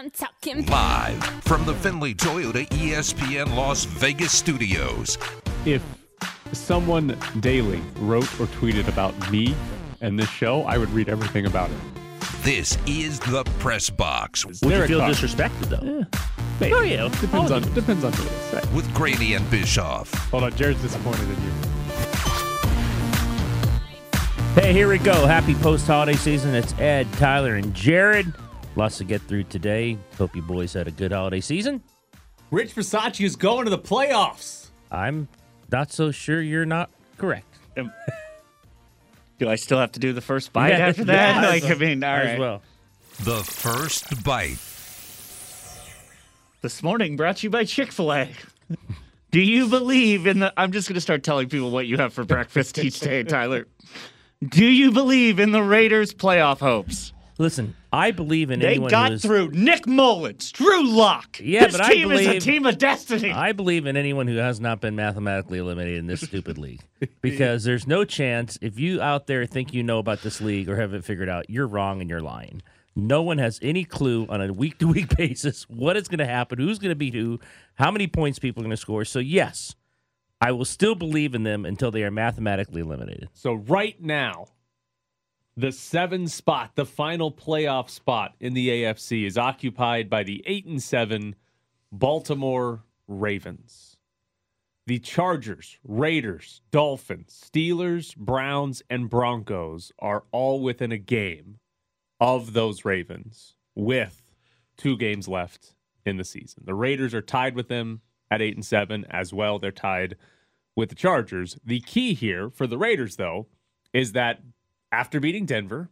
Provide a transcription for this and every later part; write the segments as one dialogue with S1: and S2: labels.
S1: I'm talking
S2: Live from the Findlay Toyota ESPN Las Vegas studios.
S3: if someone daily wrote or tweeted about me and this show, I would read everything about it.
S2: This is the Press Box
S4: Would you feel
S3: Carr.
S4: disrespected though?
S3: Oh, Maybe.
S4: Oh, yeah.
S3: Depends on depends on who it is. Right.
S2: with Graney and Bischoff.
S3: Hold on, Jared's disappointed in you.
S4: Hey, here we go. Happy post holiday season. It's Ed, Tyler, and Jared. Lots to get through today. Hope you boys had a good holiday season.
S5: Rich Bisaccia is going to the playoffs.
S4: I'm not so sure you're not correct.
S6: Do I still have to do the first bite
S4: Yeah,
S6: after that?
S4: yeah,
S6: like,
S4: as
S6: I mean, all
S4: As well.
S2: The first bite.
S6: This morning brought to you by Chick fil A. Do you believe in the. I'm just going to start telling people what you have for breakfast each day, Tyler. Do you believe in the Raiders' playoff hopes?
S4: Listen, I believe in
S6: They
S4: anyone
S6: got
S4: who's,
S6: through Nick Mullens, Drew Lock.
S4: Yeah,
S6: this
S4: but I
S6: team is a team of destiny.
S4: I believe in anyone who has not been mathematically eliminated in this stupid league. Because there's no chance if you out there think you know about this league or have it figured out, you're wrong and you're lying. No one has any clue on a week to week basis what is going to happen, who's going to beat who, how many points people are going to score. So, yes, I will still believe in them until they are mathematically eliminated.
S5: So right now, the seven spot, the final playoff spot in the AFC, is occupied by the eight and seven Baltimore Ravens. The Chargers, Raiders, Dolphins, Steelers, Browns, and Broncos are all within a game of those Ravens with two games left in the season. The Raiders are tied with them at 8 and 7 as well. They're tied with the Chargers. The key here for the Raiders though is that after beating Denver,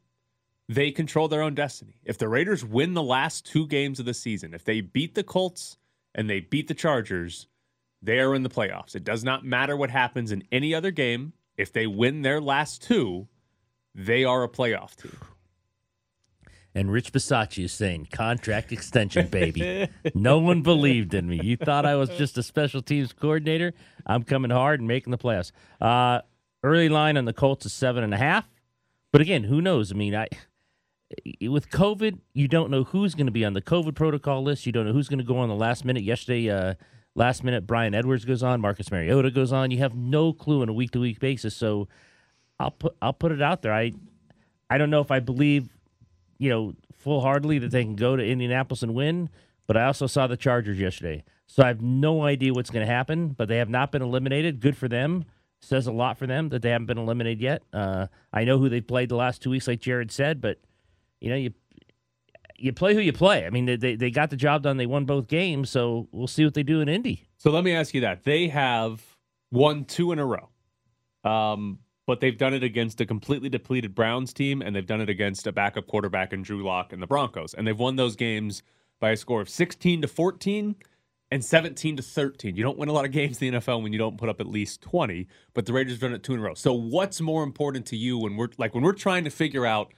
S5: they control their own destiny. If the Raiders win the last two games of the season, if they beat the Colts and they beat the Chargers, they are in the playoffs. It does not matter what happens in any other game. If they win their last two, they are a playoff team.
S4: And Rich Bisaccia is saying, contract extension, baby. no one believed in me. You thought I was just a special teams coordinator? I'm coming hard and making the playoffs. Uh, early line on the Colts is seven and a half. But again, who knows? I mean, I with COVID, you don't know who's going to be on the COVID protocol list. You don't know who's going to go on the last minute. Yesterday, uh, last minute, Bryan Edwards goes on, Marcus Mariota goes on. You have no clue on a week to week basis. So I'll put I'll put it out there. I I don't know if I believe you know, full heartedly that they can go to Indianapolis and win. But I also saw the Chargers yesterday. So I have no idea what's going to happen, but they have not been eliminated. Good for them. Says a lot for them that they haven't been eliminated yet. Uh, I know who they played the last two weeks, like Jared said, but you know, you you play who you play. I mean, they, they, they got the job done. They won both games, so we'll see what they do in Indy.
S5: So let me ask you that. They have won two in a row. Um, but they've done it against a completely depleted Browns team, and they've done it against a backup quarterback in Drew Lock and the Broncos. And they've won those games by a score of 16 to 14 and 17 to 13. You don't win a lot of games in the NFL when you don't put up at least 20, but the Raiders done it two in a row. So what's more important to you when we're like when we're trying to figure out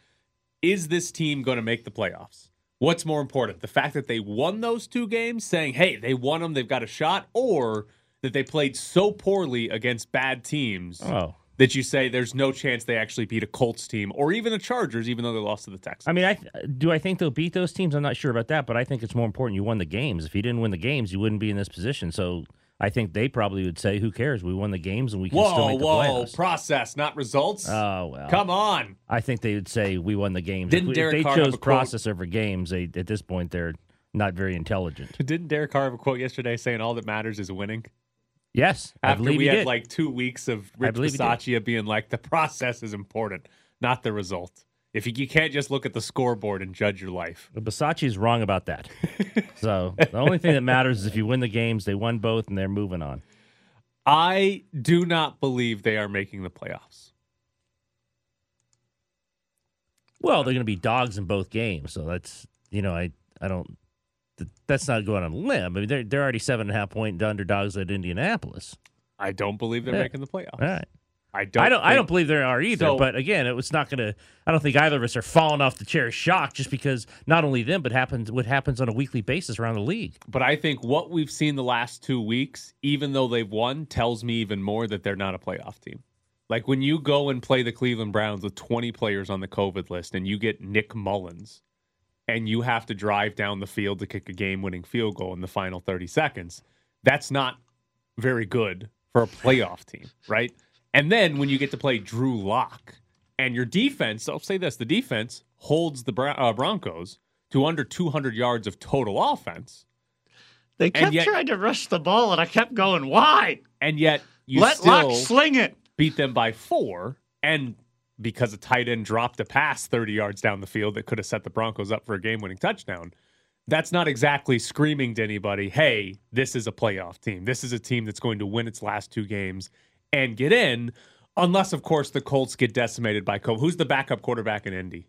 S5: is this team going to make the playoffs? What's more important? The fact that they won those two games, saying, hey, they won them, they've got a shot, or that they played so poorly against bad teams
S4: Oh,
S5: that you say there's no chance they actually beat a Colts team or even a Chargers, even though they lost to the Texans?
S4: I mean, I do I think they'll beat those teams. I'm not sure about that, but I think it's more important you won the games. If you didn't win the games, you wouldn't be in this position. So I think they probably would say, "Who cares? We won the games and we can still
S5: whoa,
S4: make the
S5: whoa,
S4: playoffs."
S5: process, not results.
S4: Oh well,
S5: Come on.
S4: I think they would say we won the games.
S5: Didn't
S4: if,
S5: Derek
S4: if they
S5: have
S4: chose process over games, they at this point they're not very intelligent.
S5: Didn't Derek Carr have a quote yesterday saying all that matters is winning?
S4: Yes,
S5: After we had
S4: did.
S5: like two weeks of Rich. Bisaccia being like, the process is important, not the result. If you, you can't just look at the scoreboard and judge your life.
S4: But Bisaccia's wrong about that. so the only thing that matters is if you win the games, they won both, and they're moving on.
S5: I do not believe they are making the playoffs.
S4: Well, they're going to be dogs in both games, so that's you know I I don't that's not going on a limb. I mean they're they're already seven and a half point underdogs at Indianapolis.
S5: I don't believe they're
S4: Yeah.
S5: making the playoffs.
S4: All right.
S5: I don't.
S4: I don't. I don't believe there are either.
S5: So-
S4: but again, it was not going to. I don't think either of us are falling off the chair shocked just because not only them, but happens what happens on a weekly basis around the league.
S5: But I think what we've seen the last two weeks, even though they've won, tells me even more that they're not a playoff team. Like when you go and play the Cleveland Browns with 20 players on the COVID list and you get Nick Mullens and you have to drive down the field to kick a game winning field goal in the final 30 seconds. That's not very good for a playoff team, right? And then when you get to play Drew Lock and your defense, I'll say this the defense holds the Bron- uh, Broncos to under 200 yards of total offense.
S6: They kept
S5: yet-
S6: trying to rush the ball, and I kept going, "Why?
S5: And yet you
S6: Let Lock sling it."
S5: beat them by four. And because a tight end dropped a pass 30 yards down the field that could have set the Broncos up for a game winning touchdown, that's not exactly screaming to anybody, hey, this is a playoff team. This is a team that's going to win its last two games and get in, unless, of course, the Colts get decimated by COVID. Who's the backup quarterback in Indy?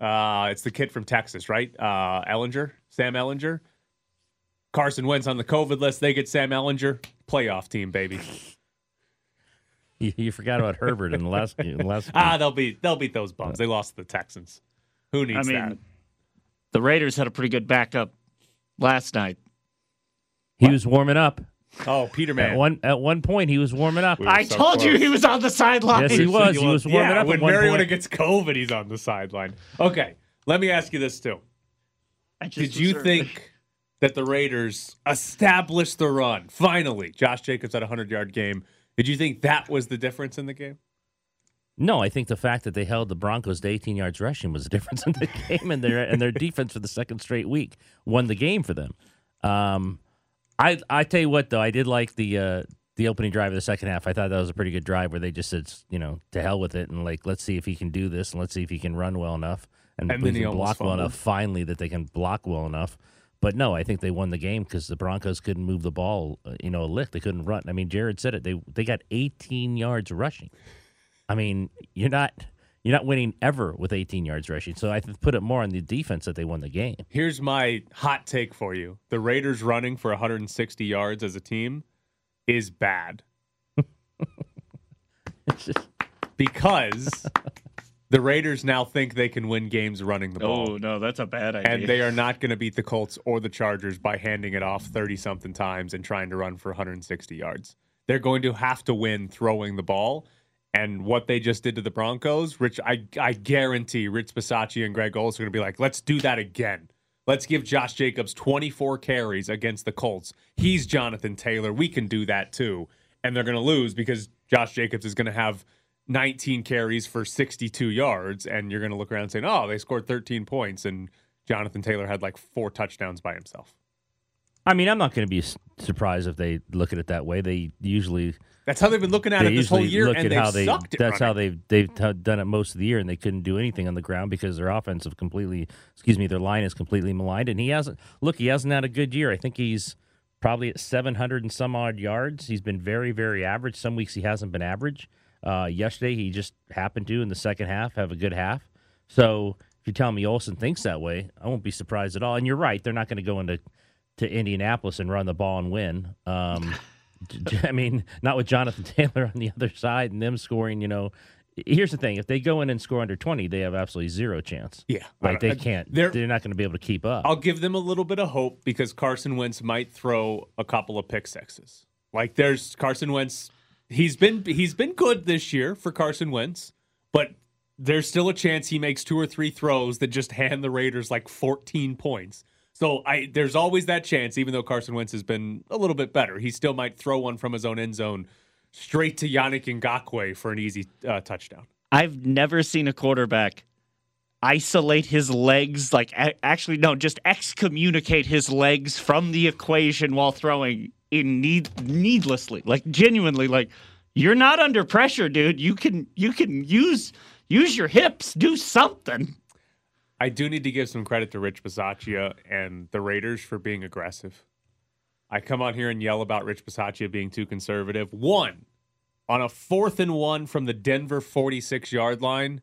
S5: Uh, it's the kid from Texas, right? Uh, Ehlinger, Sam Ehlinger. Carson Wentz on the COVID list. They get Sam Ehlinger. Playoff team, baby.
S4: You, you forgot about Herbert in the last in the last.
S5: Ah, they'll beat they'll beat those bums. They lost to the Texans. Who
S6: I
S5: needs
S6: mean,
S5: that?
S6: the Raiders had a pretty good backup last night.
S4: he was warming up
S5: Oh, Peter
S4: at one at one point. He was warming up.
S5: We
S6: I
S5: so
S6: told you he was on the sideline.
S4: Yes, he was. He was warming
S5: yeah,
S4: up
S5: when
S4: at
S5: Mariota gets COVID, he's on the sideline. Okay, let me ask you this too.
S6: I just
S5: Did you
S6: observed-
S5: think that the Raiders established the run finally? Josh Jacobs had a hundred yard game. Did you think that was the difference in the game?
S4: No, I think the fact that they held the Broncos to 18 yards rushing was the difference in the game, and their and their defense for the second straight week won the game for them. Um, I I tell you what though, I did like the uh, the opening drive of the second half. I thought that was a pretty good drive where they just said, you know, to hell with it, and like let's see if he can do this, and let's see if he can run well enough, and,
S5: And
S4: we
S5: then he
S4: can
S5: almost
S4: block well enough. Finally, that they can block well enough. But no, I think they won the game because the Broncos couldn't move the ball, uh, you know, a lick. They couldn't run. I mean, Jared said it. They they got 18 yards rushing. I mean, you're not you're not winning ever with 18 yards rushing. So I put it more on the defense that they won the game.
S5: Here's my hot take for you: the Raiders running for 160 yards as a team is bad. because the Raiders now think they can win games running the oh, ball.
S6: Oh no, that's a bad idea.
S5: And they are not going to beat the Colts or the Chargers by handing it off 30 something times and trying to run for 160 yards. They're going to have to win throwing the ball. And what they just did to the Broncos, Rich, I, I guarantee Rich Bisaccia and Greg Olson are going to be like, let's do that again. Let's give Josh Jacobs 24 carries against the Colts. He's Jonathan Taylor. We can do that too. And they're going to lose because Josh Jacobs is going to have 19 carries for 62 yards. And you're going to look around saying, oh, they scored 13 points. And Jonathan Taylor had like four touchdowns by himself.
S4: I mean, I'm not going to be surprised if they look at it that way. They usually
S5: That's how they've been looking at it this whole year,
S4: look
S5: and
S4: at
S5: they've
S4: how they,
S5: sucked.
S4: that's how they've they've t- done it most of the year and they couldn't do anything on the ground because their offensive completely excuse me their line is completely maligned and he hasn't look he hasn't had a good year i think he's probably at 700 and some odd yards he's been very very average some weeks he hasn't been average uh, yesterday he just happened to in the second half have a good half so if you tell me olson thinks that way i won't be surprised at all and you're right they're not going to go into to indianapolis and run the ball and win um, I mean, not with Jonathan Taylor on the other side and them scoring, you know. Here's the thing: if they go in and score under twenty, they have absolutely zero chance.
S5: Yeah,
S4: like they can't.
S5: they're-
S4: They're, not going to be able to keep up.
S5: I'll give them a little bit of hope because Carson Wentz might throw a couple of pick sixes. Like there's Carson Wentz. He's been he's been good this year for Carson Wentz, but there's still a chance he makes two or three throws that just hand the Raiders like 14 points. So I there's always that chance, even though Carson Wentz has been a little bit better. He still might throw one from his own end zone straight to Yannick Ngakoue for an easy uh, touchdown.
S6: I've never seen a quarterback isolate his legs, like actually no, just excommunicate his legs from the equation while throwing in need needlessly, like genuinely, like you're not under pressure, dude. You can you can use use your hips, do something.
S5: I do need to give some credit to Rich Bisaccia and the Raiders for being aggressive. I come on here and yell about Rich Bisaccia being too conservative. One, on a fourth and one from the Denver 46 yard line,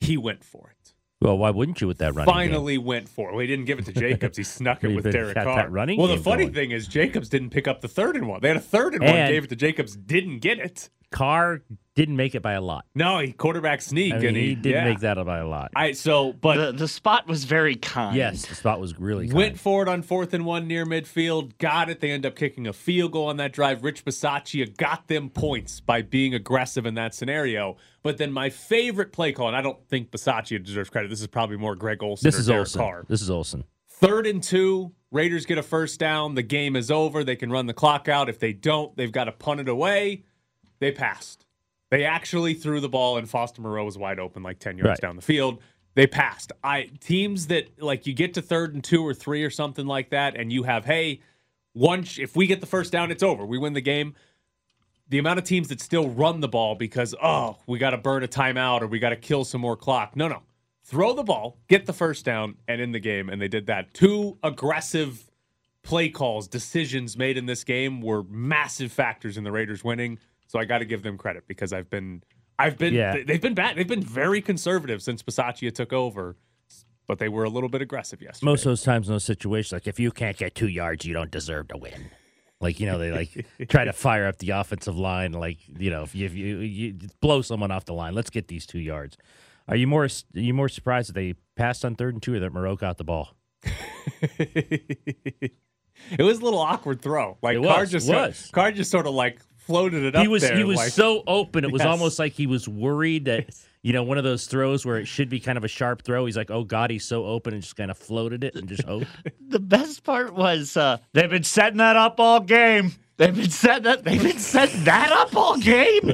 S5: he went for it.
S4: Well, why wouldn't you with that running? game?
S5: Finally went for it. Well, he didn't give it to Jacobs. He snuck it with Derek Carr.
S4: running
S5: well, the funny
S4: going.
S5: thing is Jacobs didn't pick up the third and one. They had a third and one,
S4: And-
S5: gave it to Jacobs, didn't get it.
S4: Carr didn't make it by a lot.
S5: No, he quarterback sneak,
S4: I mean,
S5: and
S4: he,
S5: he,
S4: didn't
S5: yeah.
S4: make that by a lot.
S5: I so, but
S6: the, the spot was very kind.
S4: yes, the spot was really kind.
S5: Went for it on fourth and one near midfield. Got it. They end up kicking a field goal on that drive. Rich Bisaccia got them points by being aggressive in that scenario. But then my favorite play call, and I don't think Bisaccia deserves credit. This is probably more Greg Olson
S4: this
S5: or
S4: is
S5: Derek
S4: Olson.
S5: Carr.
S4: This is Olson.
S5: Third and two. Raiders get a first down. The game is over. They can run the clock out. If they don't, they've got to punt it away. They passed. They actually threw the ball, and Foster Moreau was wide open, like ten yards
S4: Right.
S5: down the field. They passed. I teams that like you get to third and two or three or something like that, and you have hey, one. sh- If we get the first down, it's over. We win the game. The amount of teams that still run the ball because oh, we got to burn a timeout or we got to kill some more clock. No, no, throw the ball, get the first down, and in the game. And they did that. Two aggressive play calls, decisions made in this game were massive factors in the Raiders winning. So I got to give them credit because I've been, I've been,
S4: Yeah.
S5: they've been bad. They've been very conservative since Bisaccia took over, but they were a little bit aggressive yesterday.
S4: Most of those times in those situations, like if you can't get two yards, you don't deserve to win. Like you know, they like try to fire up the offensive line. Like you know, if you, if you you blow someone off the line, let's get these two yards. Are you more are you more surprised that they passed on third and two, or that Moreau got the ball?
S5: it was a little awkward throw. Like
S4: It
S5: Carr just sort-
S4: was.
S5: Carr just sort of like floated it up
S4: he was
S5: there.
S4: he was
S5: like-
S4: so open. It was
S5: Yes.
S4: almost like he was worried that you know one of those throws where it should be kind of a sharp throw. He's like, oh god, he's so open, and just kind of floated it and just hoped.
S6: The best part was uh, they've been setting that up all game. They've been setting that. They've been setting that up all game.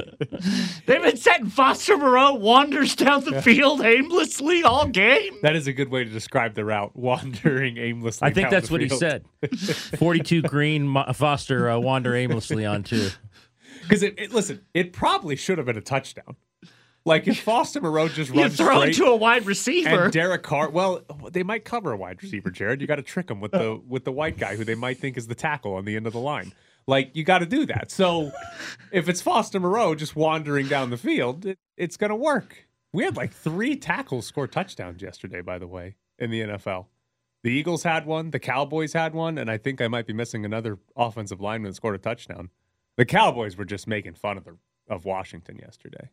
S6: they've been setting Foster Moreau wanders down the field aimlessly all game.
S5: That is a good way to describe the route, wandering aimlessly.
S4: I think
S5: down
S4: that's
S5: the
S4: what he said. Forty-two green Foster uh, wander aimlessly on two.
S5: Because it, it- listen, it probably should have been a touchdown. Like if Foster Moreau just
S6: You
S5: runs
S6: throw
S5: straight
S6: to a wide receiver.
S5: and Derek Carr, well, they might cover a wide receiver, Jared. You got to trick them with the with the white guy who they might think is the tackle on the end of the line. Like you got to do that. So if it's Foster Moreau just wandering down the field, it, it's going to work. We had like three tackles score touchdowns yesterday, by the way, in the NFL. The Eagles had one, the Cowboys had one, and I think I might be missing another offensive lineman that scored a touchdown. The Cowboys were just making fun of the of Washington yesterday.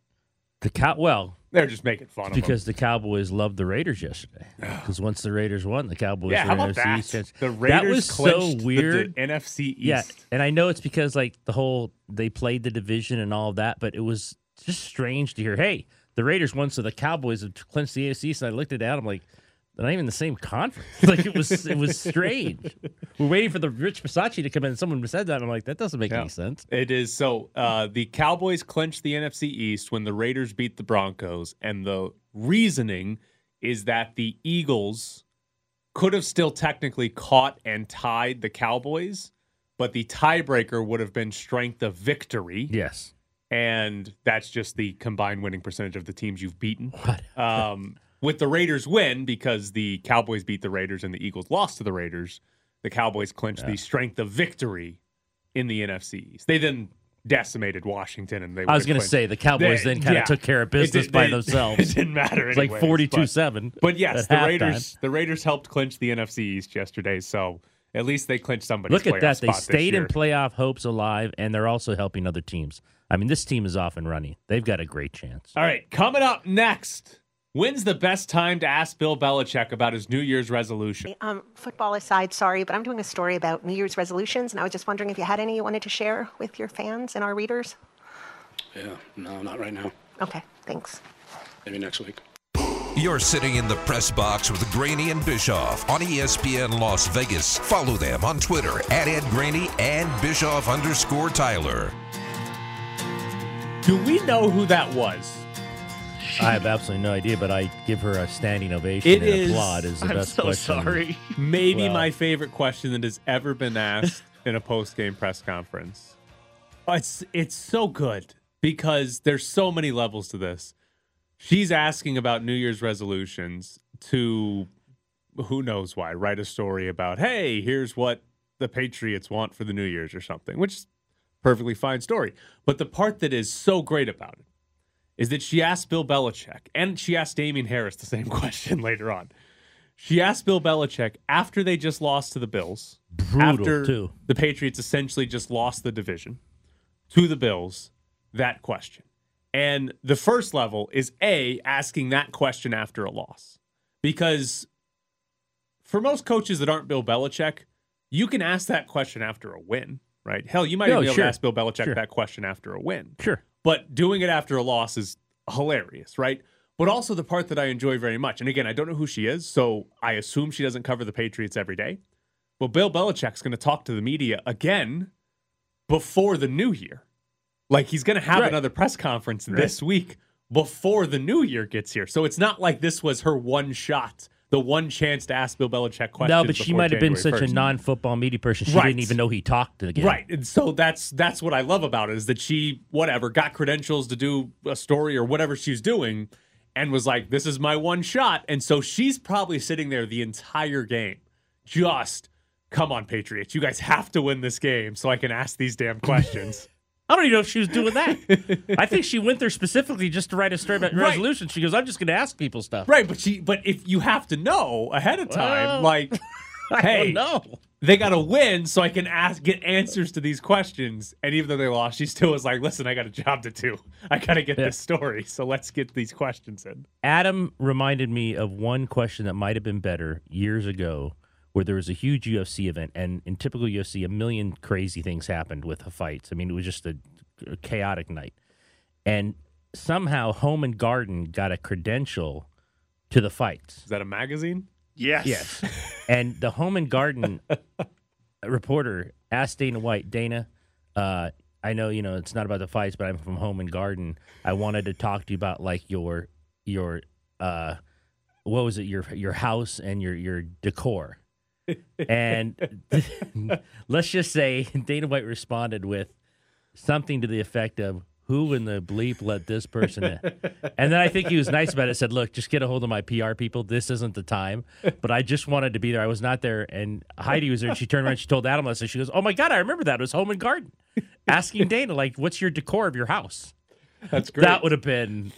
S4: The cow. Well,
S5: They're just making fun of them.
S4: because the Cowboys loved the Raiders yesterday. Because once the Raiders won, the Cowboys
S5: Yeah,
S4: were
S5: how about
S4: NFC
S5: that?
S4: East.
S5: The Raiders
S4: that was so
S5: clinched the-
S4: weird.
S5: The, NFC East.
S4: Yeah, and I know it's because like the whole they played the division and all of that, but it was just strange to hear. Hey, the Raiders won, so the Cowboys have clinched the AFC. So I looked at Adam I'm like they're not even the same conference. Like it was, it was strange. We're waiting for the Rich Bisaccia to come in. and Someone said that. And I'm like, that doesn't make
S5: Yeah.
S4: any sense.
S5: It is so. Uh, the Cowboys clinched the NFC East when the Raiders beat the Broncos, and the reasoning is that the Eagles could have still technically caught and tied the Cowboys, but the tiebreaker would have been strength of victory,
S4: Yes.
S5: and that's just the combined winning percentage of the teams you've beaten.
S4: What?
S5: Um, with the Raiders win because the Cowboys beat the Raiders and the Eagles lost to the Raiders, the Cowboys clinched the strength of victory in the NFC East. They then decimated Washington, and they.
S4: I was
S5: going
S4: to say the Cowboys then kind of took care of business by themselves.
S5: It didn't matter.
S4: It's like 42-7.
S5: But yes, the. Raiders. The Raiders helped clinch the NFC East yesterday, so at least they clinched somebody's
S4: Look at that. They stayed in playoff hopes alive, and they're also helping other teams. I mean, this team is off and running. They've got a great chance.
S5: All right, coming up next. When's the best time to ask Bill Belichick about his New Year's resolution?
S1: Um, football aside, sorry, but I'm doing a story about New Year's resolutions, and I was just wondering if you had any you wanted to share with your fans and our readers.
S7: Yeah, no, not right now.
S1: Okay, thanks.
S7: Maybe next week.
S2: You're sitting in the press box with Graney and Bischoff on ESPN Las Vegas. Follow them on Twitter at Ed Graney and Bischoff underscore Tyler.
S5: Do we know who that was?
S4: I have absolutely no idea, but I give her a standing ovation
S5: It
S4: and
S5: is-
S4: applaud as the
S6: I'm
S4: best
S6: so
S4: question.
S6: sorry.
S5: Maybe
S4: Well-
S5: my favorite question that has ever been asked in a post game press conference. It's it's so good because there's so many levels to this. She's asking about New Year's resolutions to who knows why, write a story about, hey, here's what the Patriots want for the New Year's or something, which is perfectly fine story. But the part that is so great about it is that she asked Bill Belichick and she asked Damien Harris the same question later on. She asked Bill Belichick after they just lost to the Bills,
S4: Brutal,
S5: after
S4: too.
S5: the Patriots essentially just lost the division to the Bills. that question. And the first level is A, asking that question after a loss. Because for most coaches that aren't Bill Belichick, you can ask that question after a win, right? Hell, you might
S4: No,
S5: even be able
S4: sure.
S5: to ask Bill Belichick
S4: Sure.
S5: that question after a win.
S4: Sure.
S5: But doing it after a loss is hilarious, right? But also the part that I enjoy very much. And again, I don't know who she is, so I assume she doesn't cover the Patriots every day. But Bill Belichick's going to talk to the media again before the new year. Like he's going to have
S4: Right.
S5: another press conference this week before the new year gets here. So it's not like this was her one shot, the one chance to ask Bill Belichick questions.
S4: No, but she might have been such a non-football media person. She
S5: Right.
S4: didn't even know he talked again.
S5: Right. And so that's that's what I love about it is that she whatever got credentials to do a story or whatever she's doing and was like this is my one shot and so she's probably sitting there the entire game just come on Patriots you guys have to win this game so I can ask these damn questions.
S4: I don't even know if she was doing that. I think she went there specifically just to write a story about
S5: Right.
S4: resolution. She goes, "I'm just going to ask people stuff."
S5: right, but she but if you have to know ahead of time
S4: Well,
S5: like
S4: I
S5: hey,
S4: don't
S5: they got to win so I can ask get answers to these questions. And even though they lost, she still was like, "Listen, I got a job to do. I got to get
S4: Yeah.
S5: this story. So let's get these questions in."
S4: Adam reminded me of one question that might have been better years ago, where there was a huge UFC event, and in typical UFC, a million crazy things happened with the fights. I mean, it was just a, a chaotic night, and somehow Home and Garden got a credential to the fights.
S5: Is that a magazine?
S6: Yes.
S4: Yes. and the Home and Garden reporter asked Dana White, Dana, uh, I know you know it's not about the fights, but I'm from Home and Garden. I wanted to talk to you about like your your uh, what was it your your house and your your decor. And let's just say Dana White responded with something to the effect of who in the bleep let this person in? And then I think he was nice about it. Said, "Look, just get a hold of my PR people. This isn't the time." But I just wanted to be there. I was not there, and Heidi was there. And she turned around. She told Adam this, and she goes, "Oh my god, I remember that. It was Home and Garden." Asking Dana, like, "What's your decor of your house?"
S5: That's great.
S4: That would have been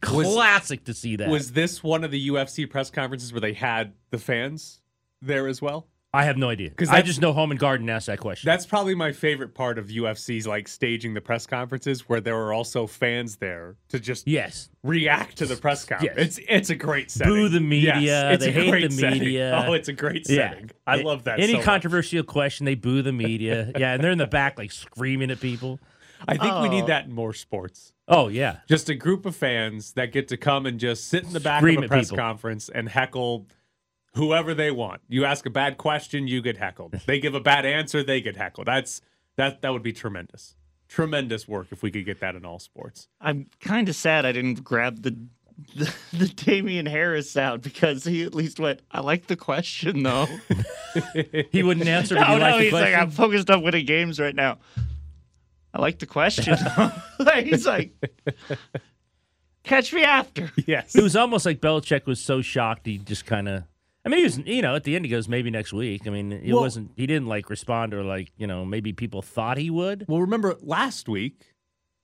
S4: classic to see that.
S5: was this one of the UFC press conferences where they had the fans there as well?
S4: I have no idea.
S5: Because
S4: I just know Home and Garden asked that question.
S5: That's probably my favorite part of UFC's like staging the press conferences where there are also fans there to just
S4: yes,
S5: react to the press conference.
S4: Yes.
S5: It's it's a great setting.
S4: Boo the media.
S5: Yes, it's
S4: They
S5: a
S4: hate
S5: great
S4: the
S5: setting.
S4: media.
S5: Oh, it's a great
S4: yeah,
S5: setting. I
S4: A-
S5: love that.
S4: Any
S5: so much.
S4: controversial question, they boo the media. yeah, and they're in the back like screaming at people.
S5: I think we
S6: Oh.
S5: need that in more sports.
S4: Oh yeah,
S5: Just a group of fans that get to come and just sit in the back
S4: Scream
S5: of a press
S4: people.
S5: conference and heckle whoever they want. You ask a bad question, you get heckled. They give a bad answer, they get heckled. That's that that would be tremendous. Tremendous work if we could get that in all sports.
S6: I'm kind of sad I didn't grab the, the the Damien Harris sound because he at least went. I like the question though.
S4: he wouldn't answer. But
S6: no,
S4: he
S6: no,
S4: liked the
S6: he's like. I'm focused on winning games right now. I like the question. like, he's like, catch me after.
S5: Yes.
S4: It was almost like Belichick was so shocked he just kind of. I mean, he was, you know, at the end he goes, maybe next week. I mean, it
S5: Well-
S4: wasn't. He didn't like respond or like, you know, maybe people thought he would.
S5: Well, remember last week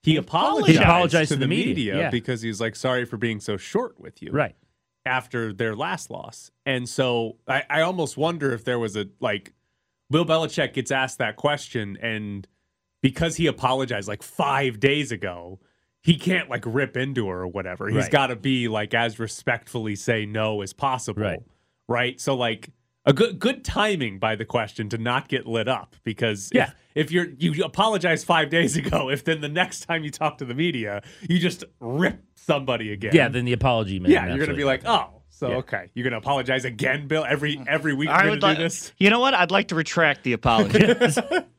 S5: he apologized,
S4: He apologized
S5: to, the
S4: media,
S5: media,
S4: yeah.
S5: because he was like, "Sorry for being so short with you."
S4: Right.
S5: after their last loss. And so I, I almost wonder if there was a like Bill Belichick gets asked that question and because he apologized like five days ago, he can't like rip into her or whatever. He's
S4: Right.
S5: got to be like as respectfully say no as possible.
S4: Right.
S5: Right. So like a good good timing by the question to not get lit up because
S4: Yeah.
S5: if, if you're you apologize five days ago, if then the next time you talk to the media, you just rip somebody again.
S4: Yeah. Then the apology man.
S5: Yeah, you're gonna be like, oh, so
S4: Yeah.
S5: okay, you're gonna apologize again, Bill. Every every week
S6: I
S5: you're
S6: would
S5: gonna
S6: like.
S5: this.
S6: You know what? I'd like to retract the apology.
S5: Would,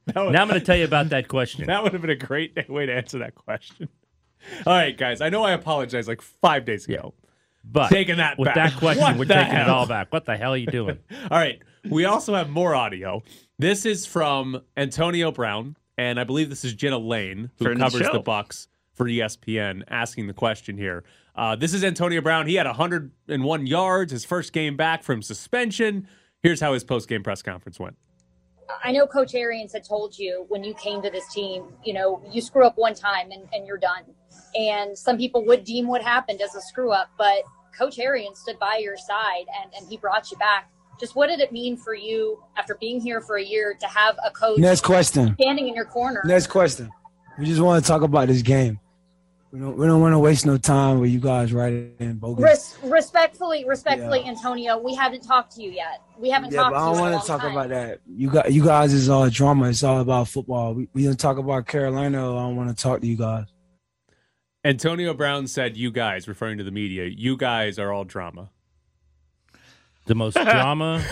S4: now I'm going to tell you about that question.
S5: that would have been a great way to answer that question. All right, guys. I know I apologized like five days ago.
S4: But
S5: Taking that
S4: with
S5: back.
S4: that question,
S5: What
S4: we're
S5: the
S4: taking it all back. What the hell are you doing?
S5: All right. We also have more audio. This is from Antonio Brown, and I believe this is Jenna Laine, who
S6: Friend of the
S5: covers the. Bucks for ESPN, asking the question here. Uh, this is Antonio Brown. He had 101 yards, his first game back from suspension. Here's how his post-game press conference went.
S8: I know Coach Arians had told you when you came to this team, you know, you screw up one time and, and you're done. And some people would deem what happened as a screw up, but Coach Arians stood by your side and, and he brought you back. Just what did it mean for you after being here for a year to have a coach
S9: Next question.
S8: standing in your corner?
S9: Next question. We just want to talk about this game. We don't we don't want to waste no time with you guys writing in bogus.
S8: Res- respectfully, respectfully, Antonio, we haven't talked to you yet. We haven't
S9: yeah,
S8: talked
S9: but I
S8: to you.
S9: don't want to talk
S8: time.
S9: about that. You got you guys is all drama. It's all about football. We we don't talk about Carolina. I don't want to talk to you guys.
S5: Antonio Brown said, "You guys," referring to the media, "You guys are all drama."
S4: The most drama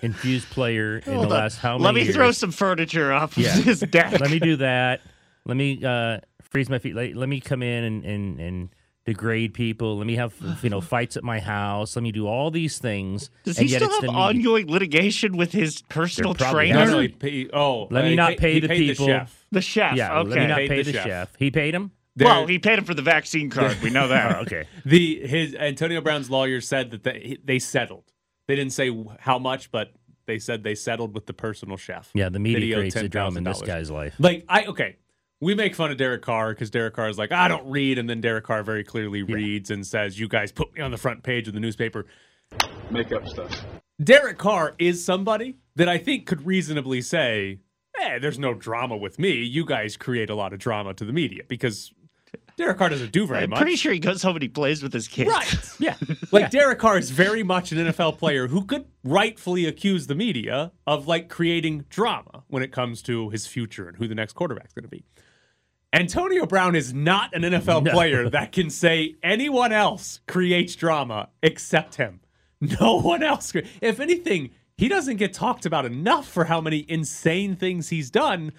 S4: infused player in
S6: Hold
S4: the
S6: on.
S4: last how many
S6: Let me
S4: years?
S6: throw some furniture off
S4: Yeah.
S6: his deck.
S4: let me do that. Let me uh, freeze my feet. Let, let me come in and, and, and degrade people. Let me have you know fights at my house. Let me do all these things.
S6: Does
S4: and
S6: he
S4: yet
S6: still have
S4: the media.
S6: ongoing litigation with his personal trainer?
S4: has
S5: No, no, pay, oh,
S4: Let
S5: uh,
S4: me not pay
S5: he
S4: the
S5: paid
S4: people.
S5: chef.
S6: The chef.
S4: Yeah,
S6: okay.
S4: let me not pay
S5: the
S4: the
S5: chef.
S4: chef. He paid him.
S5: There-
S6: well, he paid him for the vaccine card. We know that.
S4: Oh, okay.
S5: the his Antonio Brown's lawyer said that they, they settled. They didn't say how much, but they said they settled with the personal chef.
S4: Yeah, the media
S5: Video
S4: creates the drama in this guy's life.
S5: Like I okay, we make fun of Derek Carr because Derek Carr is like I don't read, and then Derek Carr very clearly reads and says, "You guys put me on the front page of the newspaper."
S7: Make up stuff.
S5: Derek Carr is somebody that I think could reasonably say, "Hey, there's no drama with me. You guys create a lot of drama to the media because Derek Carr doesn't do very
S6: I'm
S5: much."
S6: pretty sure he goes home and he plays with his kids.
S5: Right.
S4: Yeah.
S5: Like Derek Carr is very much an NFL player who could rightfully accuse the media of like creating drama when it comes to his future and who the next quarterback's going to be. Antonio Brown is not an NFL
S4: No.
S5: player that can say anyone else creates drama except him. No one else. If anything, he doesn't get talked about enough for how many insane things he's done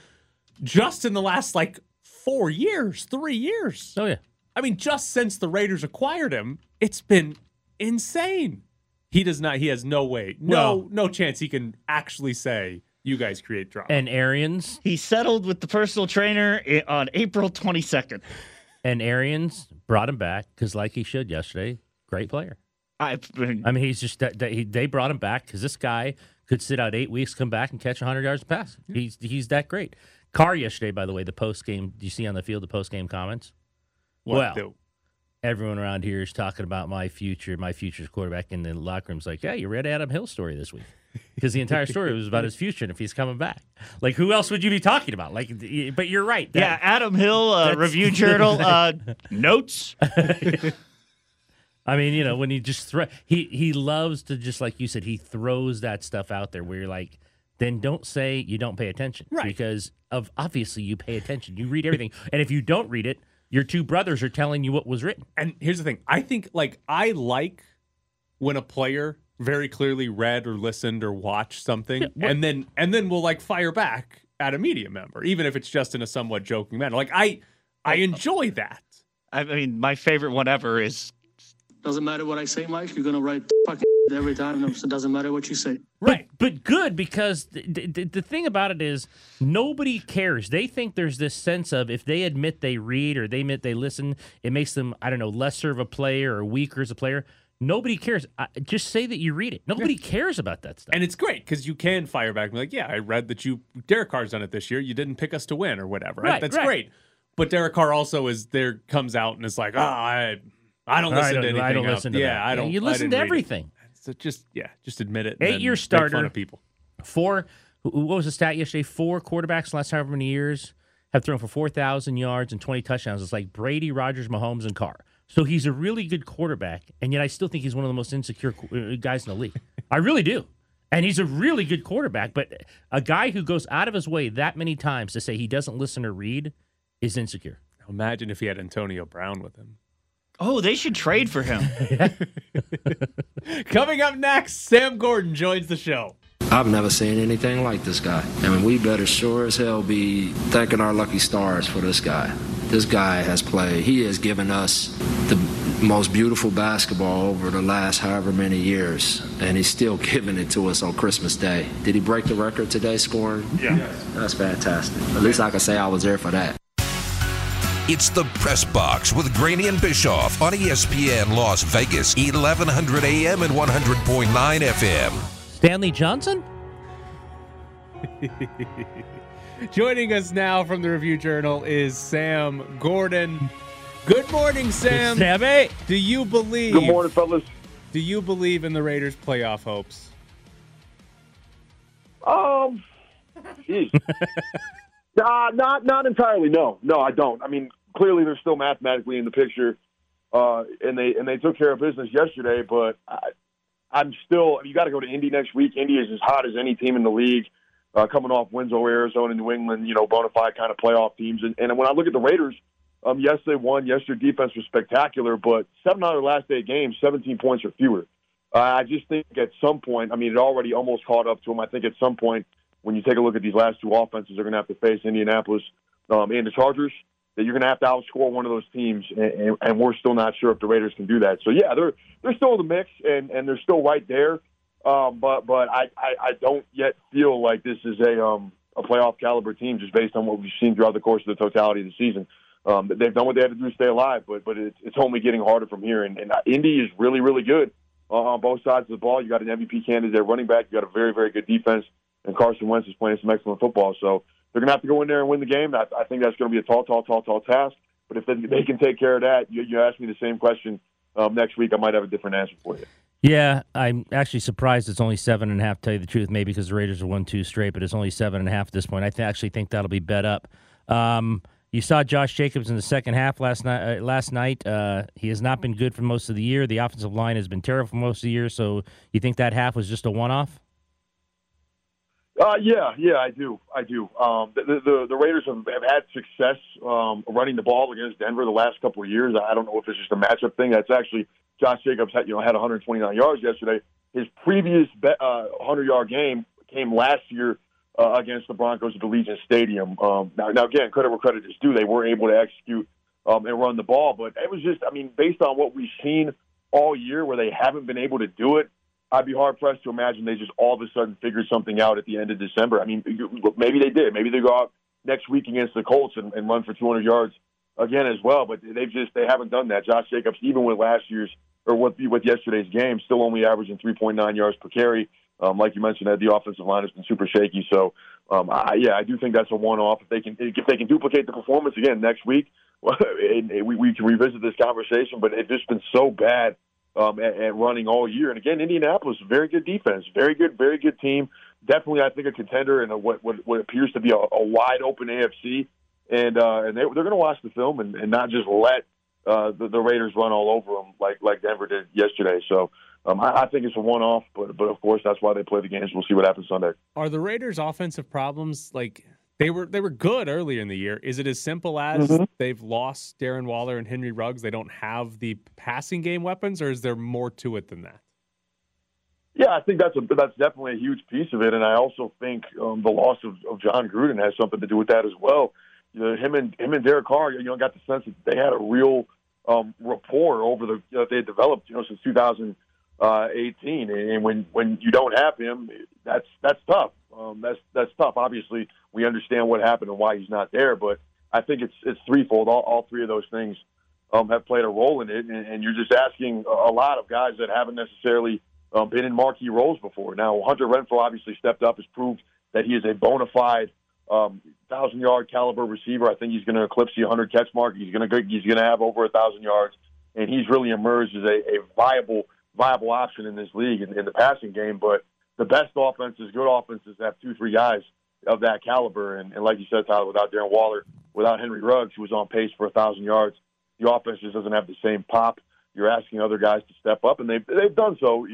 S5: just in the last like four years, three years.
S4: Oh yeah.
S5: I mean, just since the Raiders acquired him, it's been insane. He does not. He has no way, no,
S4: Well-
S5: no chance he can actually say you guys create drama.
S4: And Arians
S6: He settled with the personal trainer on April 22nd.
S4: and Arians brought him back because, like he should yesterday, great player.
S6: I,
S4: I mean, he's just that, that he, they brought him back because this guy could sit out eight weeks, come back and catch 100 yards pass. He's he's that great. Carr yesterday, by the way, the post game. Do you see on the field the post game comments?
S5: What
S4: well, everyone around here is talking about my future, my future's quarterback, in the locker room's like, yeah, you read Adam Hill's story this week. Because the entire story was about his future and if he's coming back. Like, who else would you be talking about? Like, but you're right. that-
S6: yeah, Adam Hill, uh, Review Journal, uh, notes.
S4: I mean, you know, when he just throw he he loves to just like you said, he throws that stuff out there where you're like, then don't say you don't pay attention,
S5: Right.
S4: Because of obviously you pay attention, you read everything, and if you don't read it, your two brothers are telling you what was written.
S5: and here's the thing. I think like I like when a player very clearly read or listened or watched something,
S4: what-
S5: and then and then will like fire back at a media member, even if it's just in a somewhat joking manner. Like I I enjoy that.
S6: I mean, my favorite one ever is
S7: Doesn't matter what I say, Mike. You're gonna write fucking every time. So it doesn't matter what you say.
S5: Right.
S4: But good because the, the, the thing about it is nobody cares. They think there's this sense of if they admit they read or they admit they listen, it makes them I don't know lesser of a player or weaker as a player. Nobody cares. I, just say that you read it. Nobody cares about that stuff.
S5: And it's great because you can fire back and be like, yeah, I read that you Derek Carr's done it this year. You didn't pick us to win or whatever.
S4: Right,
S5: That's
S4: right.
S5: great. But Derek Carr also is there comes out and is like, oh, I I don't listen
S4: I
S5: to
S4: don't,
S5: anything.
S4: I don't
S5: else."
S4: listen to
S5: yeah,
S4: that.
S5: I don't.
S4: You
S5: I
S4: listen
S5: didn't
S4: to
S5: read it.
S4: everything.
S5: So just yeah, just admit it.
S4: Eight-year
S5: make
S4: starter.
S5: fun of people.
S4: Four, what was the stat yesterday? Four quarterbacks in the last however many years have thrown for 4,000 yards and 20 touchdowns. It's like Brady, Rodgers, Mahomes, and Carr. So he's a really good quarterback, and yet I still think he's one of the most insecure uh, guys in the league. I really do. And he's a really good quarterback, but a guy who goes out of his way that many times to say he doesn't listen or read is insecure.
S5: Imagine if he had Antonio Brown with him.
S6: Oh, they should trade for him.
S5: Coming up next, Sam Gordon joins the show.
S10: I've never seen anything like this guy. I mean, we better sure as hell be thanking our lucky stars for this guy. This guy has played, he has given us the most beautiful basketball over the last however many years, and he's still giving it to us on Christmas Day. Did he break the record today scoring?
S5: Yeah.
S10: That's fantastic. At least I can say I was there for that.
S2: It's the Press Box with Graney and Bischoff on ESPN Las Vegas, 1100 AM and 100.9 FM.
S4: Stanley Johnson?
S5: Joining us now from the Review Journal is Sam Gordon. Good morning, Sam.
S4: Sammy?
S5: Do you believe?
S11: Good morning, fellas.
S5: Do you believe in the Raiders' playoff hopes?
S11: Um, geez. Uh, not not entirely. No, no, I don't. I mean, clearly they're still mathematically in the picture, uh, and they and they took care of business yesterday. But I, I'm still. You got to go to Indy next week. Indy is as hot as any team in the league, uh, coming off wins over Arizona, New England. You know, bona fide kind of playoff teams. And, and when I look at the Raiders, um, yes, they won. Yes, their defense was spectacular, but seven out of their last eight games, 17 points or fewer. Uh, I just think at some point, I mean, it already almost caught up to them. I think at some point, when you take a look at these last two offenses, they're going to have to face Indianapolis um, and the Chargers. That you're going to have to outscore one of those teams, and, and, and we're still not sure if the Raiders can do that. So yeah, they're they're still in the mix, and and they're still right there. Um, but but I, I I don't yet feel like this is a um a playoff caliber team just based on what we've seen throughout the course of the totality of the season. Um, they've done what they had to do to stay alive, but but it's, it's only getting harder from here. And, and Indy is really really good uh, on both sides of the ball. You got an MVP candidate at running back. You got a very very good defense, and Carson Wentz is playing some excellent football. So they're going to have to go in there and win the game. I, I think that's going to be a tall, tall, tall, tall task. But if they, they can take care of that, you, you ask me the same question um, next week, I might have a different answer for you.
S4: Yeah, I'm actually surprised it's only seven and a half. To tell you the truth, maybe because the Raiders are one two straight, but it's only seven and a half at this point. I th- actually think that'll be bet up. Um, you saw Josh Jacobs in the second half last night. Uh, last night, uh, he has not been good for most of the year. The offensive line has been terrible for most of the year. So, you think that half was just a one-off?
S11: Uh, yeah, yeah, I do, I do. Um, the, the the Raiders have, have had success um, running the ball against Denver the last couple of years. I don't know if it's just a matchup thing. That's actually Josh Jacobs had you know had 129 yards yesterday. His previous be, uh, 100 yard game came last year uh, against the Broncos at the Allegiant Stadium. Um, now, now again, credit where credit is due. They were able to execute um, and run the ball, but it was just, I mean, based on what we've seen all year, where they haven't been able to do it. I'd be hard pressed to imagine they just all of a sudden figured something out at the end of December. I mean, maybe they did. Maybe they go out next week against the Colts and, and run for 200 yards again as well. But they've just they haven't done that. Josh Jacobs, even with last year's or with with yesterday's game, still only averaging 3.9 yards per carry. Um, like you mentioned, that the offensive line has been super shaky. So, um, I, yeah, I do think that's a one-off. If they can, if they can duplicate the performance again next week, well, we, we can revisit this conversation. But it's just been so bad um, running all year. And again, Indianapolis, very good defense, very good, very good team. Definitely, I think a contender in a, what, what what appears to be a, a wide open AFC. And uh, and they, they're going to watch the film and, and not just let uh, the, the Raiders run all over them like like Denver did yesterday. So. Um, I, I think it's a one-off, but but of course that's why they play the games. We'll see what happens Sunday.
S5: Are the Raiders' offensive problems like they were they were good earlier in the year. Is it as simple as
S11: Mhm.
S5: they've lost Darren Waller and Henry Ruggs? They don't have the passing game weapons, or is there more to it than that?
S11: Yeah, I think that's a that's definitely a huge piece of it, and I also think um, the loss of, of Jon Gruden has something to do with that as well. You know, him and him and Derek Carr, you know, got the sense that they had a real um, rapport over the you know, they developed, you know, since 2018, and when when you don't have him, that's that's tough. Um, that's that's tough. Obviously, we understand what happened and why he's not there, but I think it's it's threefold. All, all three of those things um, have played a role in it, and, and you're just asking a lot of guys that haven't necessarily um, been in marquee roles before. Now, Hunter Renfrow obviously stepped up, has proved that he is a bona fide um, thousand yard caliber receiver. I think he's going to eclipse the 100 catch mark. He's going to he's going to have over a thousand yards, and he's really emerged as a, a viable viable option in this league in, in the passing game. But the best offenses, good offenses, have two three guys of that caliber. And, and like you said, Tyler, without Darren Waller, without Henry Ruggs, who was on pace for a thousand yards, the offense just doesn't have the same pop. You're asking other guys to step up, and they've they've done so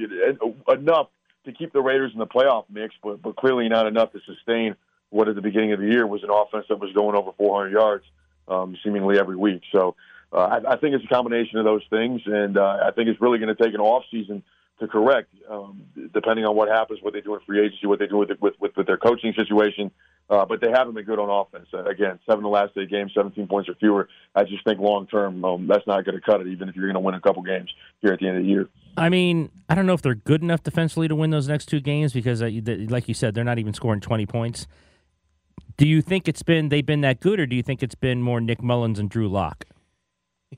S11: enough to keep the Raiders in the playoff mix, but but clearly not enough to sustain what at the beginning of the year was an offense that was going over 400 yards um, seemingly every week. So uh, I, I think it's a combination of those things, and uh, I think it's really going to take an off season to correct, um, depending on what happens, what they do in free agency, what they do with with, with, with their coaching situation. Uh, but they haven't been good on offense. Uh, again, seven of the last eight games, 17 points or fewer. I just think long term, um, that's not going to cut it, even if you're going to win a couple games here at the end of the year.
S4: I mean, I don't know if they're good enough defensively to win those next two games because, uh, th- like you said, they're not even scoring 20 points. Do you think it's been they've been that good, or do you think it's been more Nick Mullens and Drew Lock?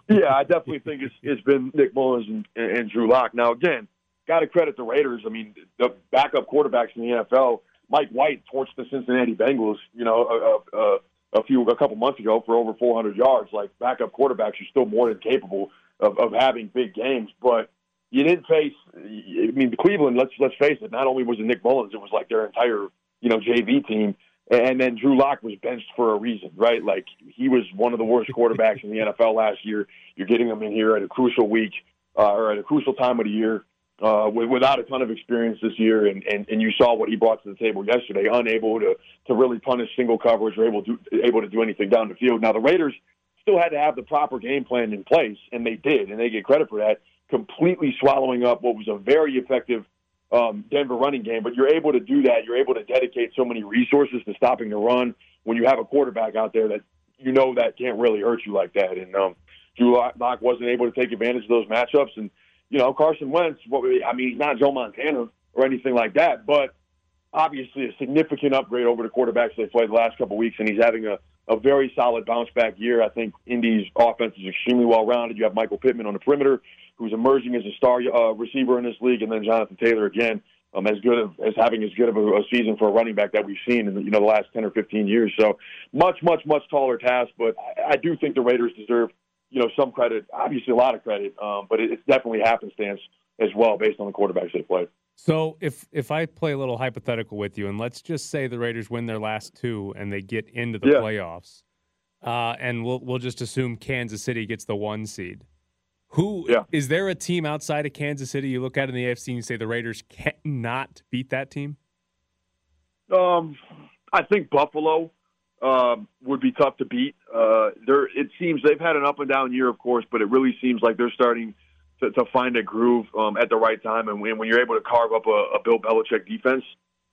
S11: yeah, I definitely think it's it's been Nick Mullens and, and Drew Lock. Now, again, got to credit the Raiders. I mean, the backup quarterbacks in the NFL. Mike White torched the Cincinnati Bengals. You know, a, a, a few a couple months ago for over 400 yards. Like backup quarterbacks are still more than capable of, of having big games, but you didn't face. I mean, Cleveland. Let's let's face it. Not only was it Nick Mullens, it was like their entire you know JV team and then Drew Lock was benched for a reason, right? Like he was one of the worst quarterbacks in the NFL last year. You're getting him in here at a crucial week uh, or at a crucial time of the year uh, without a ton of experience this year, and, and, and you saw what he brought to the table yesterday, unable to, to really punish single coverage or able to, able to do anything down the field. Now, the Raiders still had to have the proper game plan in place, and they did, and they get credit for that, completely swallowing up what was a very effective um, Denver running game. But you're able to do that. You're able to dedicate so many resources to stopping the run when you have a quarterback out there that you know that can't really hurt you like that. And um, Drew Lock wasn't able to take advantage of those matchups, and you know, Carson Wentz, what I mean, he's not Joe Montana or anything like that, but obviously a significant upgrade over the quarterbacks they played the last couple of weeks, and he's having a, a very solid bounce back year. I think Indy's offense is extremely well rounded. You have Michael Pittman on the perimeter, who's emerging as a star uh, receiver in this league, and then Jonathan Taylor again. Um, as good of, as having as good of a, a season for a running back that we've seen in you know the last ten or fifteen years. So much, much, much taller task, but I, I do think the Raiders deserve you know, some credit, obviously a lot of credit, um, but it, it's definitely happenstance as well based on the quarterbacks they played.
S5: So if if I play a little hypothetical with you, and let's just say the Raiders win their last two and they get into the yeah. playoffs, uh, and we'll we'll just assume Kansas City gets the one seed. Who yeah. is there a team outside of Kansas City you look at in the AFC and you say the Raiders cannot beat that team?
S11: Um, I think Buffalo um, would be tough to beat. Uh, there, it seems they've had an up and down year, of course, but it really seems like they're starting to, to find a groove um, at the right time. And when, when you're able to carve up a, a Bill Belichick defense,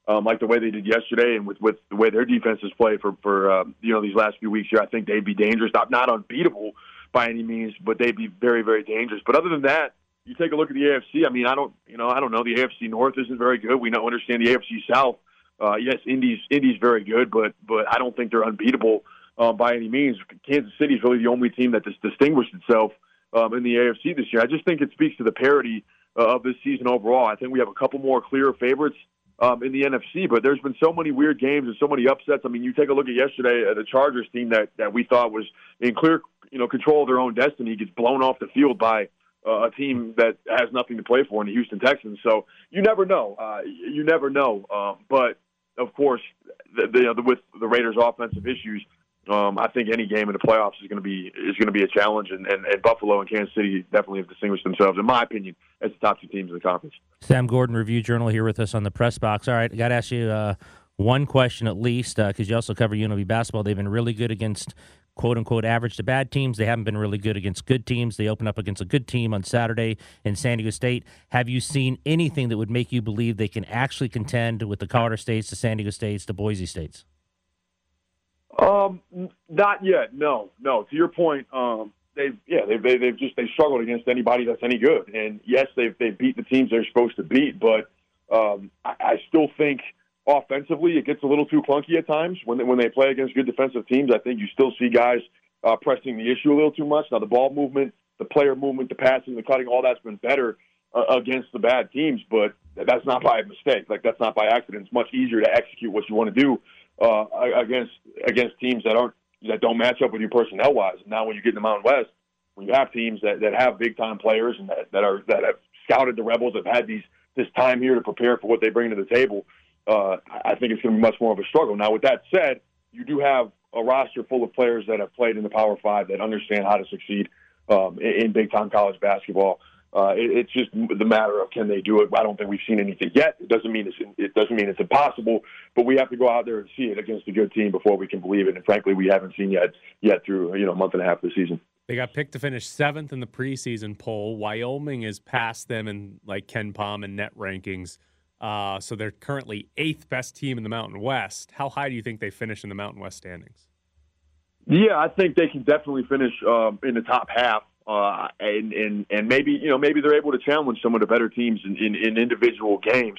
S11: um, like the way they did yesterday, and with, with the way their defense has played for for uh, you know these last few weeks here, I think they'd be dangerous. Not not unbeatable by any means, but they'd be very very dangerous. But other than that, you take a look at the AFC. I mean, I don't you know I don't know the AFC North isn't very good. We don't understand the AFC South uh, yes, Indy's Indy's very good, but but I don't think they're unbeatable uh, by any means. Kansas City is really the only team that has distinguished itself um, in the AFC this year. I just think it speaks to the parity uh, of this season overall. I think we have a couple more clear favorites um, in the NFC, but there's been so many weird games and so many upsets. I mean, you take a look at yesterday, uh, the Chargers team that that we thought was in clear you know control of their own destiny gets blown off the field by uh, a team that has nothing to play for in the Houston Texans. So you never know. Uh, you never know. Um, but of course, the, the, the, with the Raiders' offensive issues, um, I think any game in the playoffs is going to be is going to be a challenge, and, and, and, Buffalo and Kansas City definitely have distinguished themselves, in my opinion, as the top two teams in the conference.
S4: Sam Gordon, Review Journal, here with us on the press box. All right, I got to ask you uh, one question at least, because uh, you also cover UNLV basketball. They've been really good against quote unquote average to bad teams. They haven't been really good against good teams. They open up against a good team on Saturday in San Diego State. Have you seen anything that would make you believe they can actually contend with the Colorado States, the San Diego States, the Boise States?
S11: Um, not yet. No, no. To your point, um, they've yeah they've they, have they have just they struggled against anybody that's any good. And yes, they've they've beat the teams they're supposed to beat, but um, I, I still think offensively, it gets a little too clunky at times when they, when they play against good defensive teams. I think you still see guys uh, pressing the issue a little too much. Now, the ball movement, the player movement, the passing, the cutting, all that's been better uh, against the bad teams, but that's not by mistake. Like that's not by accident. It's much easier to execute what you want to do uh, against against teams that aren't that don't match up with you personnel wise. Now, when you get in the Mountain West, when you have teams that, that have big time players and that, that are that have scouted the Rebels, have had these this time here to prepare for what they bring to the table uh, I think it's going to be much more of a struggle. Now, with that said, you do have a roster full of players that have played in the Power Five that understand how to succeed um, in, in big time college basketball. Uh, it, it's just the matter of can they do it. I don't think we've seen anything yet. It doesn't mean it's it doesn't mean it's impossible, but we have to go out there and see it against a good team before we can believe it. And frankly, we haven't seen yet yet through you know a month and a half of the season.
S5: They got picked to finish seventh in the preseason poll. Wyoming is past them in like KenPom and net rankings. Uh, so they're currently eighth best team in the Mountain West. How high do you think they finish in the Mountain West standings?
S11: Yeah, I think they can definitely finish um, in the top half, uh, and and and maybe you know maybe they're able to challenge some of the better teams in, in, in individual games.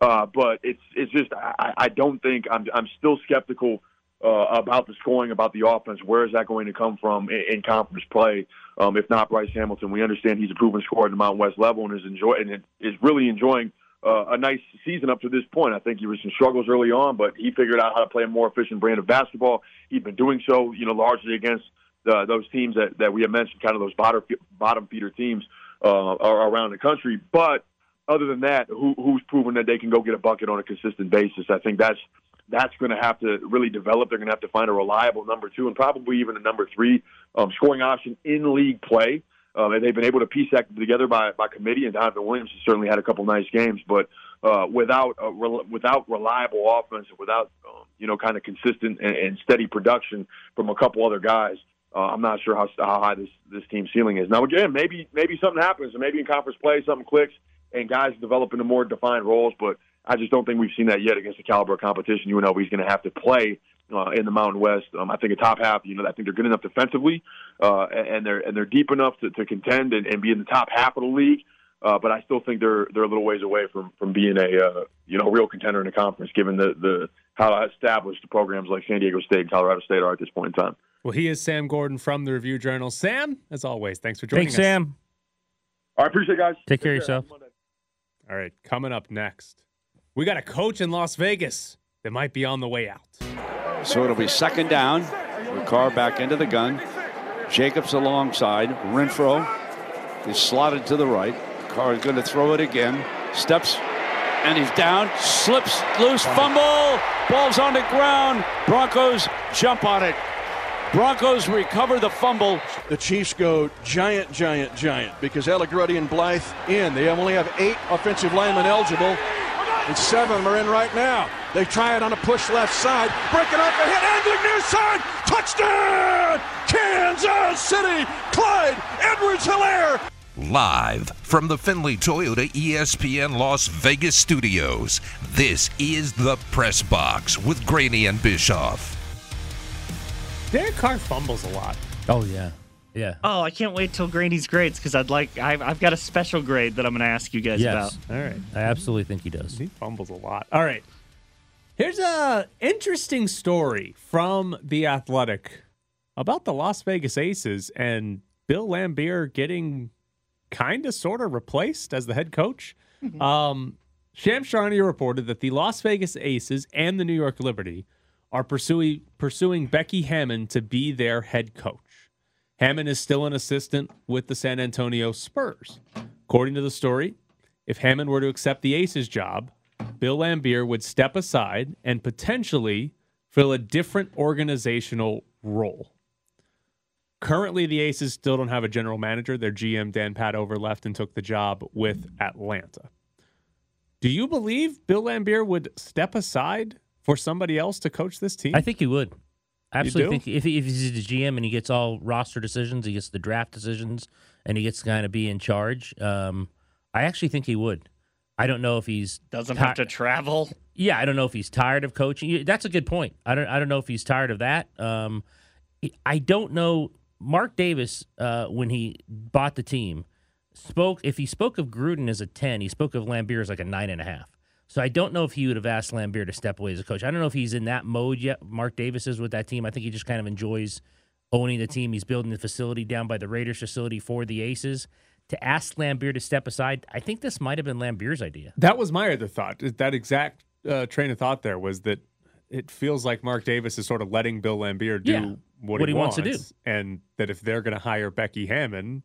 S11: Uh, but it's it's just I, I don't think I'm I'm still skeptical uh, about the scoring, about the offense. Where is that going to come from in, in conference play? Um, if not Bryce Hamilton, we understand he's a proven scorer at the Mountain West level and is enjoy and is really enjoying uh, a nice season up to this point. I think he was some struggles early on, but he figured out how to play a more efficient brand of basketball. He'd been doing so, you know, largely against the, those teams that, that we have mentioned, kind of those bottom bottom feeder teams uh, around the country. But other than that, who, who's proven that they can go get a bucket on a consistent basis? I think that's that's going to have to really develop. They're going to have to find a reliable number two and probably even a number three um, scoring option in league play. And they've been able to piece that together by, by committee, and Donovan Williams has certainly had a couple nice games. But uh, without uh, re- without reliable offense, without um, you know kind of consistent and, and steady production from a couple other guys, uh, I'm not sure how, how high this this team's ceiling is. Now again, maybe maybe something happens, and maybe in conference play something clicks, and guys develop into more defined roles. But I just don't think we've seen that yet against the caliber of competition UNLV is going to have to play uh, in the Mountain West. Um, I think a top half, you know, I think they're good enough defensively, uh, and they're and they're deep enough to, to contend and, and be in the top half of the league. Uh, but I still think they're they're a little ways away from from being a uh, you know real contender in the conference, given the the how established the programs like San Diego State and Colorado State are at this point in time.
S5: Well, he is Sam Gordon from the Review Journal. Sam, as always, thanks for joining us.
S4: Thanks,
S5: us.
S4: Sam.
S11: All right, appreciate it, guys.
S4: Take care of yourself.
S5: All right, coming up next, we got a coach in Las Vegas that might be on the way out.
S12: So it'll be second down. Ricard back into the gun. Jacobs alongside. Renfrow is slotted to the right. Carr is going to throw it again. Steps and he's down. Slips loose. Fumble. Ball's on the ground. Broncos jump on it. Broncos recover the fumble.
S13: The Chiefs go giant, giant, giant because Allegretti and Blythe in. They only have eight offensive linemen eligible, and seven are in right now. They try it on a push left side, breaking off a hit, angling near side, touchdown! Kansas City, Clyde Edwards-Hilaire.
S2: Live from the Findlay Toyota ESPN Las Vegas studios, this is the Press Box with Graney and Bischoff.
S5: Derek Carr fumbles a lot.
S4: Oh yeah, yeah.
S6: Oh, I can't wait till Graney's grades because I'd like I've, I've got a special grade that I'm going to ask you guys
S4: Yes.
S6: about.
S5: All right.
S4: I absolutely think he does.
S5: He fumbles a lot. All right. Here's a interesting story from the Athletic about the Las Vegas Aces and Bill Laimbeer getting kind of sort of replaced as the head coach. Um, Shams Charania reported that the Las Vegas Aces and the New York Liberty are pursuing pursuing Becky Hammon to be their head coach. Hammon is still an assistant with the San Antonio Spurs. According to the story, if Hammon were to accept the Aces job, Bill Laimbeer would step aside and potentially fill a different organizational role. Currently, the Aces still don't have a general manager. Their GM, Dan Padover, left and took the job with Atlanta. Do you believe Bill Laimbeer would step aside for somebody else to coach this team?
S4: I think he would. I absolutely think if, he, if he's the GM and he gets all roster decisions, he gets the draft decisions, and he gets to kind of be in charge. Um, I actually think he would. I don't know if he's
S6: Doesn't
S4: ti-
S6: have to travel.
S4: Yeah, I don't know if he's tired of coaching. That's a good point. I don't. I don't know if he's tired of that. Um, I don't know. Mark Davis, uh, when he bought the team, spoke. If he spoke of Gruden as a ten, he spoke of Laimbeer as like a nine and a half. So I don't know if he would have asked Laimbeer to step away as a coach. I don't know if he's in that mode yet. Mark Davis is with that team. I think he just kind of enjoys owning the team. He's building the facility down by the Raiders facility for the Aces. To ask Laimbeer to step aside, I think this might have been Laimbeer's idea.
S5: That was my other thought. That exact uh, train of thought there was that it feels like Mark Davis is sort of letting Bill Laimbeer do
S4: Yeah,
S5: what,
S4: what he wants to do.
S5: and that if they're going to hire Becky Hammon,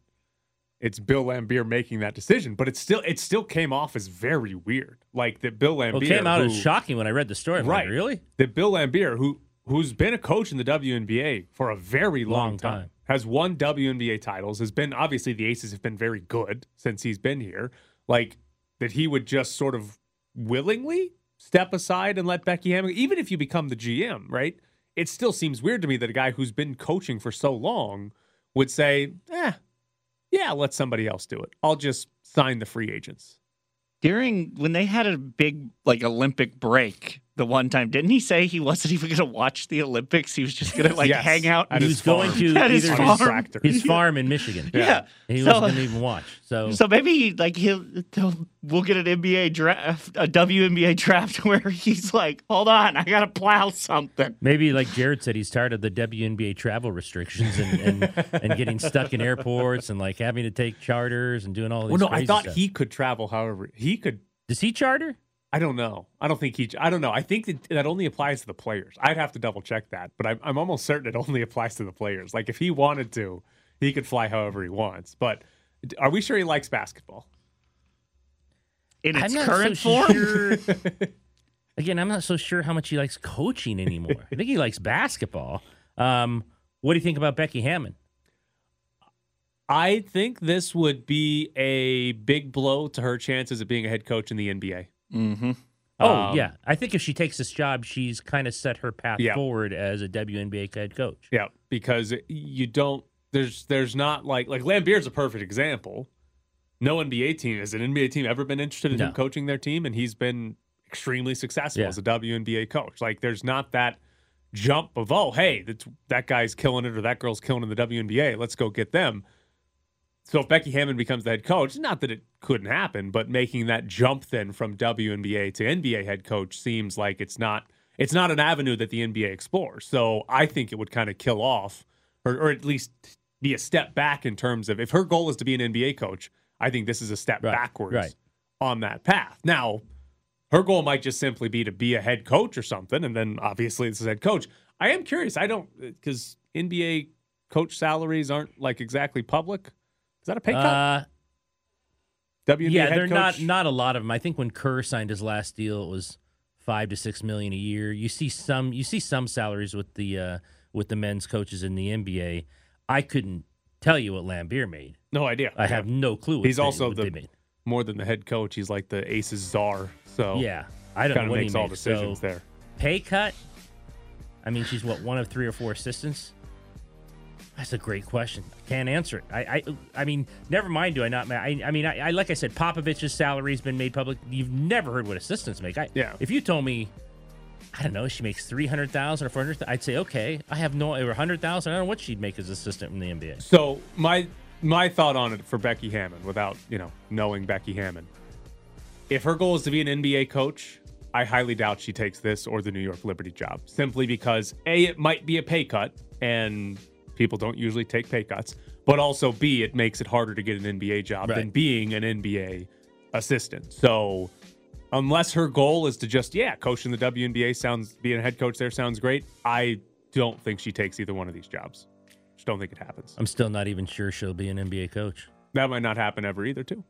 S5: it's Bill Laimbeer making that decision. But it still it still came off as very weird, like that Bill Laimbeer
S4: Well, it came out
S5: who-
S4: as shocking when I read the story. I'm like,
S5: right?
S4: really?
S5: That Bill Laimbeer, who who's been a coach in the WNBA for a very long,
S4: Long
S5: time,
S4: time.
S5: has won WNBA titles, has been obviously the Aces have been very good since he's been here. Like that he would just sort of willingly step aside and let Becky Hammon, even if you become the GM, right? It still seems weird to me that a guy who's been coaching for so long would say, eh, yeah, let somebody else do it. I'll just sign the free agents.
S6: During when they had a big like Olympic break the one time, didn't he say he wasn't even going to watch the Olympics? He was just going to like
S5: Yes,
S6: hang out.
S5: at
S4: he
S5: his
S4: was going to
S6: At his
S4: either
S6: farm.
S5: Tractor.
S4: his farm in Michigan.
S6: Yeah.
S4: And he
S6: So-
S4: wasn't going to even watch. So,
S6: So maybe like he'll, he'll we'll get an NBA draft, a WNBA draft where he's like, hold on, I gotta plow something.
S4: maybe, like Jared said, he's tired of the WNBA travel restrictions and, and, and getting stuck in airports and like having to take charters and doing all these.
S5: Well, no, I thought
S4: stuff.
S5: he could travel however he could
S4: does he charter?
S5: I don't know. I don't think he. I don't know. I think that that only applies to the players. I'd have to double check that, but I'm, I'm almost certain it only applies to the players. Like if he wanted to, he could fly however he wants. But are we sure he likes basketball?
S6: In its
S4: I'm
S6: current
S4: so
S6: form,
S4: sure. Again, I'm not so sure how much he likes coaching anymore. I think he likes basketball. Um, what do you think about Becky Hammon?
S5: I think this would be a big blow to her chances of being a head coach in the NBA.
S6: Mm-hmm.
S4: Oh
S5: Um,
S4: yeah, I think if she takes this job, she's kind of set her path
S5: Yeah.
S4: forward as a WNBA head coach.
S5: Yeah, because you don't. There's there's not like like Laimbeer's a perfect example. No NBA team has an NBA team ever been interested in
S4: No.
S5: him coaching their team, and he's been extremely successful
S4: Yeah.
S5: as a WNBA coach. Like there's not that jump of oh hey that that guy's killing it or that girl's killing it in the WNBA. Let's go get them. So if Becky Hammon becomes the head coach, not that it couldn't happen, but making that jump then from WNBA to NBA head coach seems like it's not it's not an avenue that the NBA explores. So I think it would kind of kill off, or, or at least be a step back in terms of if her goal is to be an NBA coach. I think this is a step backwards
S4: right.
S5: on that path. Now, her goal might just simply be to be a head coach or something, and then obviously this is head coach. I am curious. I don't because NBA coach salaries aren't like exactly public. Is that a pay cut?
S4: Uh,
S5: WNBA
S4: yeah, they're not
S5: coach?
S4: not a lot of them. I think when Kerr signed his last deal, it was five to six million a year. You see some you see some salaries with the uh, with the men's coaches in the NBA. I couldn't tell you what Laimbeer made.
S5: No idea.
S4: I have no clue. What
S5: He's
S4: they-
S5: also
S4: what
S5: the more than the head coach. He's like the Aces czar. So
S4: Yeah, I don't know
S5: kinda
S4: he
S5: makes all decisions
S4: So,
S5: there.
S4: Pay cut. I mean, she's what one of three or four assistants. That's a great question. I can't answer it. I, I, I mean, never mind. Do I not? I, I mean, I, I like I said, Popovich's salary's been made public. You've never heard what assistants make. I,
S5: Yeah.
S4: If you told me, I don't know, she makes three hundred thousand or four hundred, I'd say okay. I have no or hundred thousand. I don't know what she'd make as assistant in the NBA.
S5: So my my thought on it for Becky Hammon, without you know knowing Becky Hammon, if her goal is to be an NBA coach, I highly doubt she takes this or the New York Liberty job. Simply because a it might be a pay cut, and people don't usually take pay cuts. But also b it makes it harder to get an NBA job than being an NBA assistant. So unless her goal is to just yeah coach in the WNBA sounds being a head coach there sounds great. I don't think she takes either one of these jobs. Just don't think it happens.
S4: I'm still not even sure she'll be an NBA coach.
S5: That might not happen ever either, too.